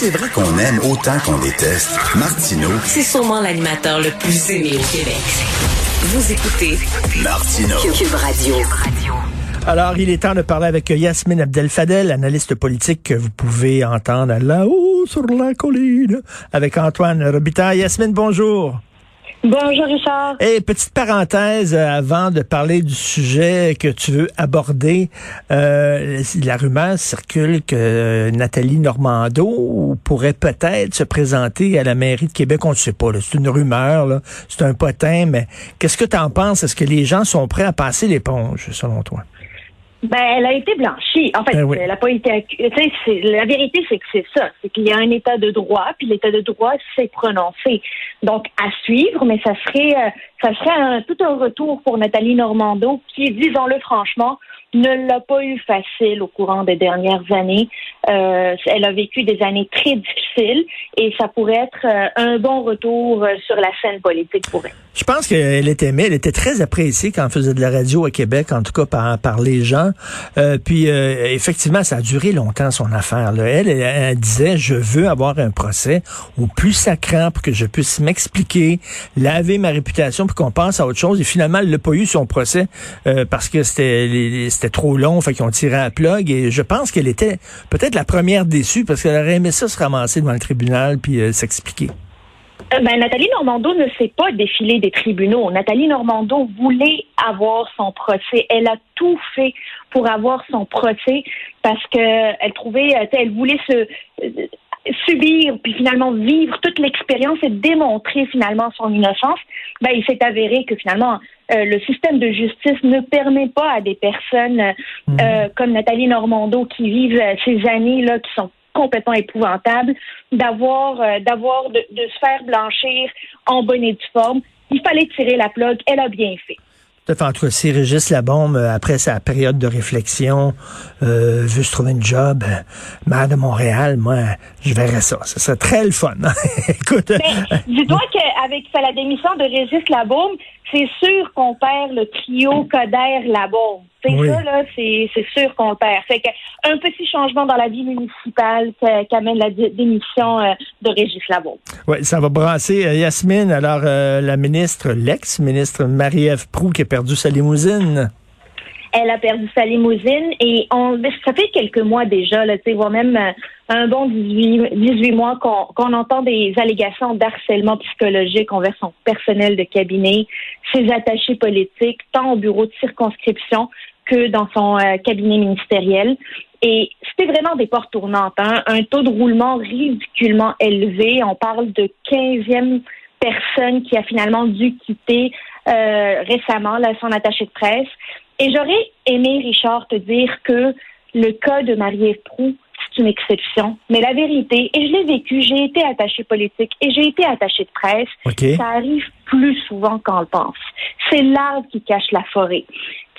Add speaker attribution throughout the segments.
Speaker 1: C'est vrai qu'on aime autant qu'on déteste, Martineau,
Speaker 2: C'est sûrement l'animateur le plus aimé au Québec. Vous écoutez
Speaker 1: Martineau.
Speaker 2: Cube Radio.
Speaker 3: Alors, il est temps de parler avec Yasmine Abdel-Fadel, analyste politique que vous pouvez entendre là-haut sur la colline avec Antoine Robitaille. Yasmine, bonjour.
Speaker 4: Bonjour Richard.
Speaker 3: Et petite parenthèse euh, avant de parler du sujet que tu veux aborder. Euh, la rumeur circule que euh, Nathalie Normando pourrait peut-être se présenter à la mairie de Québec. On ne sait pas. C'est une rumeur. C'est un potin. Mais qu'est-ce que tu en penses? Est-ce que les gens sont prêts à passer l'éponge, selon toi?
Speaker 4: Ben, elle a été blanchie. En fait,
Speaker 3: Ben oui.
Speaker 4: elle a pas été. accu- la vérité, c'est que c'est ça. C'est qu'il y a un état de droit, puis l'état de droit s'est prononcé. Donc, à suivre, mais ça serait, euh, ça serait un- tout un retour pour Nathalie Normando, qui, disons-le franchement, ne l'a pas eu facile au courant des dernières années. Euh, elle a vécu des années très difficiles et ça pourrait être euh, un bon retour euh, sur la scène politique pour elle.
Speaker 3: Je pense qu'elle était aimée, elle était très appréciée quand elle faisait de la radio à Québec, en tout cas par, les gens. Puis effectivement, ça a duré longtemps son affaire. Elle, disait, je veux avoir un procès au plus sacrant pour que je puisse m'expliquer, laver ma réputation, puis qu'on passe à autre chose. Et finalement, elle n'a pas eu son procès parce que c'était les- c'était trop long, fait qu'ils ont tiré à plug. Et je pense qu'elle était peut-être la première déçue parce qu'elle aurait aimé ça se ramasser devant le tribunal puis euh, s'expliquer.
Speaker 4: Euh, Ben, Nathalie Normando ne s'est pas défilée des tribunaux. Nathalie Normando voulait avoir son procès. Elle a tout fait pour avoir son procès parce que elle trouvait, euh, tu sais, elle voulait se subir puis finalement vivre toute l'expérience et démontrer finalement son innocence. Ben, il s'est avéré que finalement euh, le système de justice ne permet pas à des personnes euh, comme Nathalie Normando qui vivent euh, ces années là qui sont complètement épouvantables d'avoir euh, d'avoir de, de se faire blanchir en bonne et due forme. Il fallait tirer la plug. Elle a bien fait.
Speaker 3: Fait. En tout cas, si Régis Labombe, euh, après sa période de réflexion, euh, veut se trouver une job, euh, maire de Montréal, moi, je verrais ça. Ce serait très le fun. Écoute, euh,
Speaker 4: Mais dis-toi qu'avec la démission de Régis Labaume, c'est sûr qu'on perd le trio Coder Labaume. C'est
Speaker 3: Oui.
Speaker 4: ça, là, c'est sûr qu'on perd. Fait que un petit changement dans la vie municipale qu'a- qu'amène la dé- démission euh, de Régis Labaume.
Speaker 3: ouais, ça va brasser. Euh, Yasmine, alors euh, la ministre, l'ex-ministre Marie-Ève Proux qui a perdu sa limousine.
Speaker 4: Elle a perdu sa limousine et on, ça fait quelques mois déjà, là, voire même euh, un bon 18, 18 mois qu'on qu'on entend des allégations d'harcèlement psychologique envers son personnel de cabinet, ses attachés politiques, tant au bureau de circonscription que dans son euh, cabinet ministériel. Et c'était vraiment des portes tournantes, hein, un taux de roulement ridiculement élevé. On parle de 15e personne qui a finalement dû quitter euh, récemment là, son attaché de presse. Et j'aurais aimé, Richard, te dire que le cas de Marie-Ève Proux, c'est une exception. Mais la vérité, et je l'ai vécu, j'ai été attachée politique et j'ai été attachée de presse,
Speaker 3: OK.
Speaker 4: ça arrive plus souvent qu'on le pense. C'est l'arbre qui cache la forêt.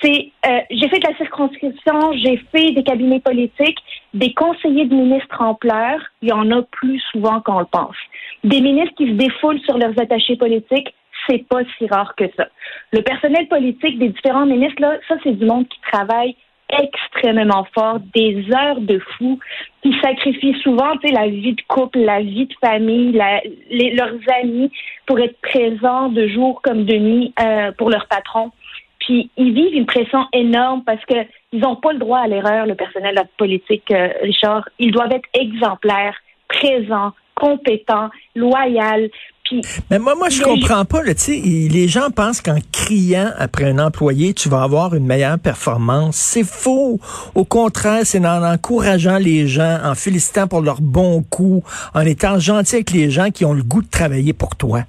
Speaker 4: Tu sais, euh, j'ai fait de la circonscription, j'ai fait des cabinets politiques, des conseillers de ministres en pleurs, il y en a plus souvent qu'on le pense. Des ministres qui se défoulent sur leurs attachés politiques, c'est pas si rare que ça. Le personnel politique des différents ministres, là, ça, c'est du monde qui travaille extrêmement fort, des heures de fou, qui sacrifient souvent la vie de couple, la vie de famille, leurs amis pour être présents de jour comme de nuit euh, pour leur patron. Puis ils vivent une pression énorme parce que ils n'ont pas le droit à l'erreur, le personnel politique, euh, Richard. Ils doivent être exemplaires, présents, compétents, loyaux.
Speaker 3: Mais moi, moi, je comprends pas. Là, les gens pensent qu'en criant après un employé, tu vas avoir une meilleure performance. C'est faux. Au contraire, c'est en encourageant les gens, en félicitant pour leur bon coup, en étant gentil avec les gens qui ont le goût de travailler pour toi.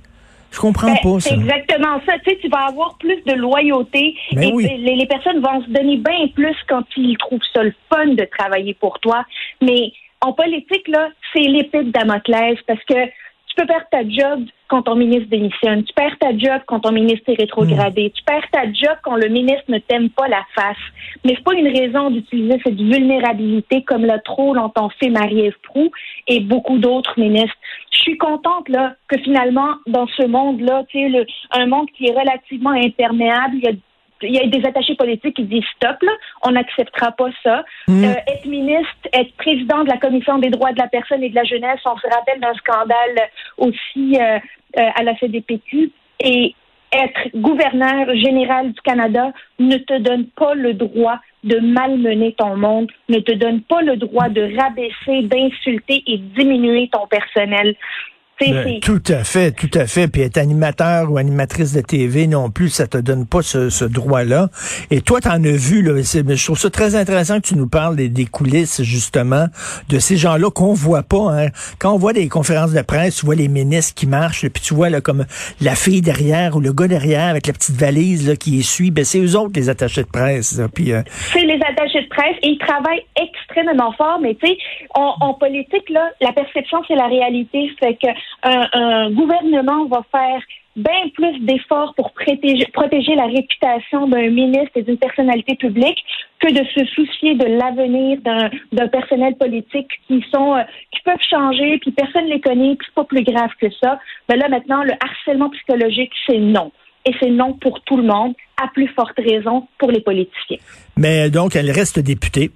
Speaker 3: Je comprends
Speaker 4: Ben,
Speaker 3: pas
Speaker 4: c'est
Speaker 3: ça.
Speaker 4: exactement ça. Tu sais, tu vas avoir plus de loyauté
Speaker 3: Ben
Speaker 4: et
Speaker 3: oui.
Speaker 4: les, les personnes vont se donner bien plus quand ils trouvent ça le fun de travailler pour toi. Mais En politique, là, c'est l'épée de Damoclès parce que tu peux perdre ta job quand ton ministre démissionne. Tu perds ta job quand ton ministre est rétrogradé. Tu perds ta job quand le ministre ne t'aime pas la face. Mais c'est pas une raison d'utiliser cette vulnérabilité comme l'a trop longtemps fait Marie-Ève Proux et beaucoup d'autres ministres. Je suis contente là que finalement dans ce monde-là, tu sais, un monde qui est relativement imperméable, il y a il y a des attachés politiques qui disent stop, là, on n'acceptera pas ça.
Speaker 3: Mm.
Speaker 4: Euh, être ministre, être président de la Commission des droits de la personne et de la jeunesse, on se rappelle d'un scandale aussi euh, euh, à la CDPQ. Et être gouverneur général du Canada ne te donne pas le droit de malmener ton monde, ne te donne pas le droit de rabaisser, d'insulter et diminuer ton personnel.
Speaker 3: Ben, tout à fait, tout à fait. Puis être animateur ou animatrice de TV non plus, ça te donne pas ce, ce droit-là. Et toi, t'en as vu, là. Je trouve ça très intéressant que tu nous parles des, des coulisses, justement, de ces gens-là qu'on voit pas. Hein. Quand on voit des conférences de presse, tu vois les ministres qui marchent, puis tu vois là, comme la fille derrière ou le gars derrière avec la petite valise là, qui essuie. Ben, c'est eux autres, les attachés de presse. là. Puis, euh,
Speaker 4: c'est les attachés de presse et ils travaillent extrêmement fort, mais tu sais, en, en politique, là, la perception, c'est la réalité. Fait que un, un gouvernement va faire bien plus d'efforts pour protéger, la réputation d'un ministre et d'une personnalité publique que de se soucier de l'avenir d'un personnel politique qui sont euh, qui peuvent changer, puis personne les connaît, puis pas plus grave que ça. Mais là maintenant, le harcèlement psychologique, c'est non. Et c'est non pour tout le monde, à plus forte raison pour les politiciens.
Speaker 3: Mais donc, elle reste députée.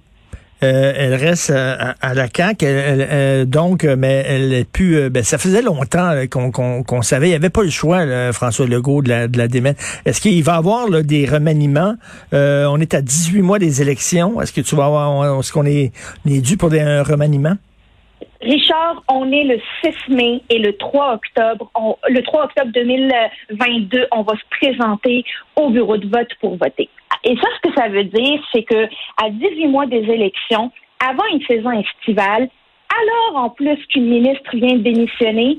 Speaker 3: Euh, elle reste euh, à, à la CAQ. Elle- elle- euh, donc, mais elle est plus. euh, ben, ça faisait longtemps qu'on savait. Il n'y avait pas le choix, François Legault, de la, de la démettre. Est-ce qu'il va y avoir là, des remaniements? On est à 18 mois des élections. Est-ce que tu vas avoir. Est-ce qu'on est, est dû pour des, un remaniement?
Speaker 4: Richard, on est le 6 mai et le 3 octobre. on- le 3 octobre 2022, on va se présenter au bureau de vote pour voter. Et ça, ce que ça veut dire, c'est que à 18 mois des élections, avant une saison estivale, alors en plus qu'une ministre vient de démissionner,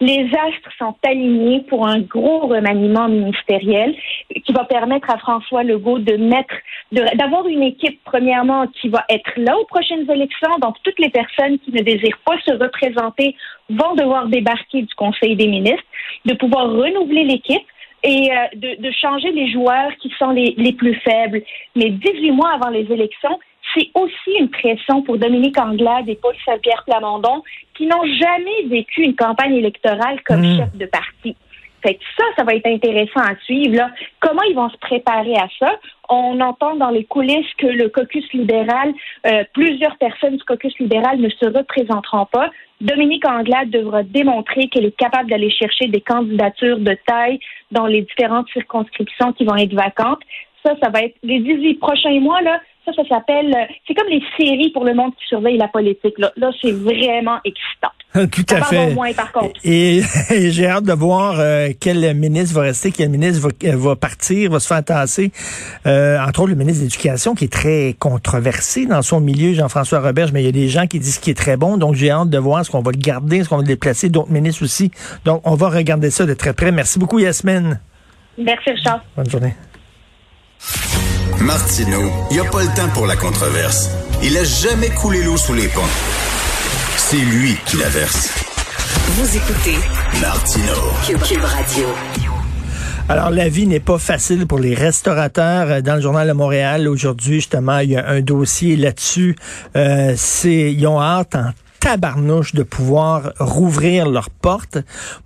Speaker 4: les astres sont alignés pour un gros remaniement ministériel qui va permettre à François Legault de mettre, d'avoir une équipe, premièrement, qui va être là aux prochaines élections. Donc, toutes les personnes qui ne désirent pas se représenter vont devoir débarquer du Conseil des ministres, de pouvoir renouveler l'équipe et euh, de, de changer les joueurs qui sont les, les plus faibles. Mais 18 mois avant les élections, c'est aussi une pression pour Dominique Anglade et Paul Saint-Pierre Plamondon qui n'ont jamais vécu une campagne électorale comme
Speaker 3: Mm.
Speaker 4: chef de parti. Fait que ça, ça va être intéressant à suivre. Là. Comment ils vont se préparer à ça? On entend dans les coulisses que le caucus libéral, euh, plusieurs personnes du caucus libéral ne se représenteront pas. Dominique Anglade devra démontrer qu'elle est capable d'aller chercher des candidatures de taille dans les différentes circonscriptions qui vont être vacantes. Ça, ça va être les 18 prochains mois, là. Ça, ça s'appelle, euh, c'est comme les séries pour le monde qui surveille la politique. Là, là c'est vraiment excitant.
Speaker 3: Tout à fait.
Speaker 4: avoir moins, par contre.
Speaker 3: Et, et j'ai hâte de voir euh, quel ministre va rester, quel ministre va, va partir, va se faire tasser. Euh, entre autres, le ministre de l'Éducation, qui est très controversé dans son milieu, Jean-François Roberge, mais il y a des gens qui disent qu'il est très bon. Donc, j'ai hâte de voir ce qu'on va le garder, ce qu'on va le déplacer, d'autres ministres aussi. Donc, on va regarder ça de très près. Merci beaucoup, Yasmine.
Speaker 4: Merci, Richard.
Speaker 3: Bonne journée.
Speaker 1: Martineau, il n'y a pas le temps pour la controverse. Il a jamais coulé l'eau sous les ponts. C'est lui qui la verse.
Speaker 2: Vous écoutez
Speaker 1: Martineau.
Speaker 2: Cube, Cube Radio.
Speaker 3: Alors, la vie n'est pas facile pour les restaurateurs. Dans le journal de Montréal, aujourd'hui, justement, il y a un dossier là-dessus. Euh, c'est, ils ont hâte en tabarnouche de pouvoir rouvrir leurs portes.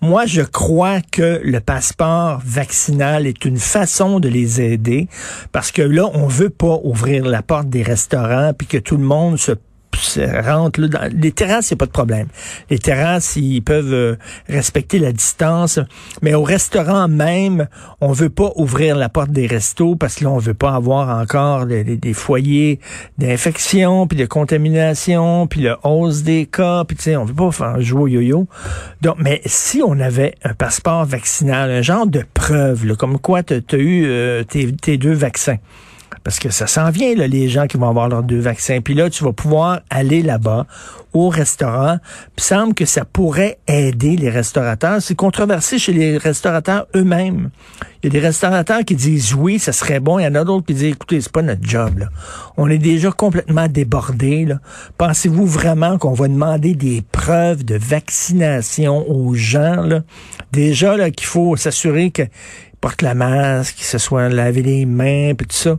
Speaker 3: Moi, je crois que le passeport vaccinal est une façon de les aider parce que là, on veut pas ouvrir la porte des restaurants puis que tout le monde se se rentre là, les terrasses, a pas de problème. Les terrasses, ils peuvent euh, respecter la distance, mais au restaurant même, on veut pas ouvrir la porte des restos parce que là, on veut pas avoir encore des, des- foyers d'infection, puis de contamination, puis le hausse des cas, puis tu sais, on veut pas faire jouer au yo-yo. Donc, mais si on avait un passeport vaccinal, un genre de preuve, là, comme quoi tu as eu euh, tes deux vaccins, Parce que ça s'en vient, les gens qui vont avoir leurs deux vaccins. Puis là, tu vas pouvoir aller là-bas, au restaurant. Puis semble que ça pourrait aider les restaurateurs. C'est controversé chez les restaurateurs eux-mêmes. Il y a des restaurateurs qui disent oui, ça serait bon. Il y en a d'autres qui disent, écoutez, c'est pas notre job. On est déjà complètement débordés. Pensez-vous vraiment qu'on va demander des preuves de vaccination aux gens? Là? Déjà, là, qu'il faut s'assurer que porte la masque, qu'ils se soient lavé les mains, puis tout ça.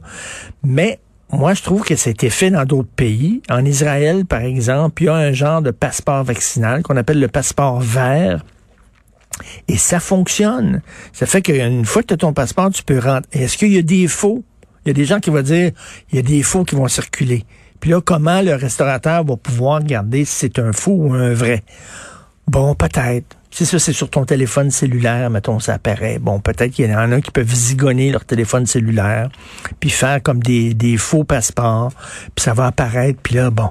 Speaker 3: Mais moi, je trouve que ça a été fait dans d'autres pays. En Israël, par exemple, il y a un genre de passeport vaccinal qu'on appelle le passeport vert. Et ça fonctionne. Ça fait qu'une fois que tu as ton passeport, tu peux rentrer. Est-ce qu'il y a des faux? Il y a des gens qui vont dire, il y a des faux qui vont circuler. Puis là, comment le restaurateur va pouvoir regarder si c'est un faux ou un vrai? Bon, peut-être. C'est ça, c'est sur ton téléphone cellulaire, mettons, ça apparaît. Bon, peut-être qu'il y en a qui peuvent zigonner leur téléphone cellulaire, puis faire comme des, des faux passeports, puis ça va apparaître, puis là, bon,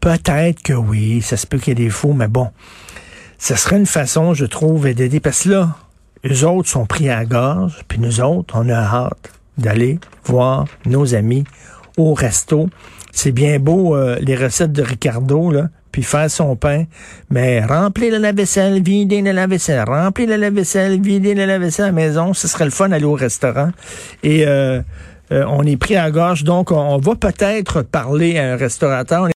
Speaker 3: peut-être que oui, ça se peut qu'il y ait des faux, mais bon, ça serait une façon, je trouve, d'aider, parce que là, eux autres sont pris à la gorge, puis nous autres, on a hâte d'aller voir nos amis resto. C'est bien beau, euh, les recettes de Ricardo, là, puis faire son pain, mais remplir la vaisselle, vider la vaisselle, remplir la lave-vaisselle, vider la lave-vaisselle à la maison, ce serait le fun d'aller au restaurant. Et euh, euh, on est pris à gorge, donc on, va peut-être parler à un restaurateur.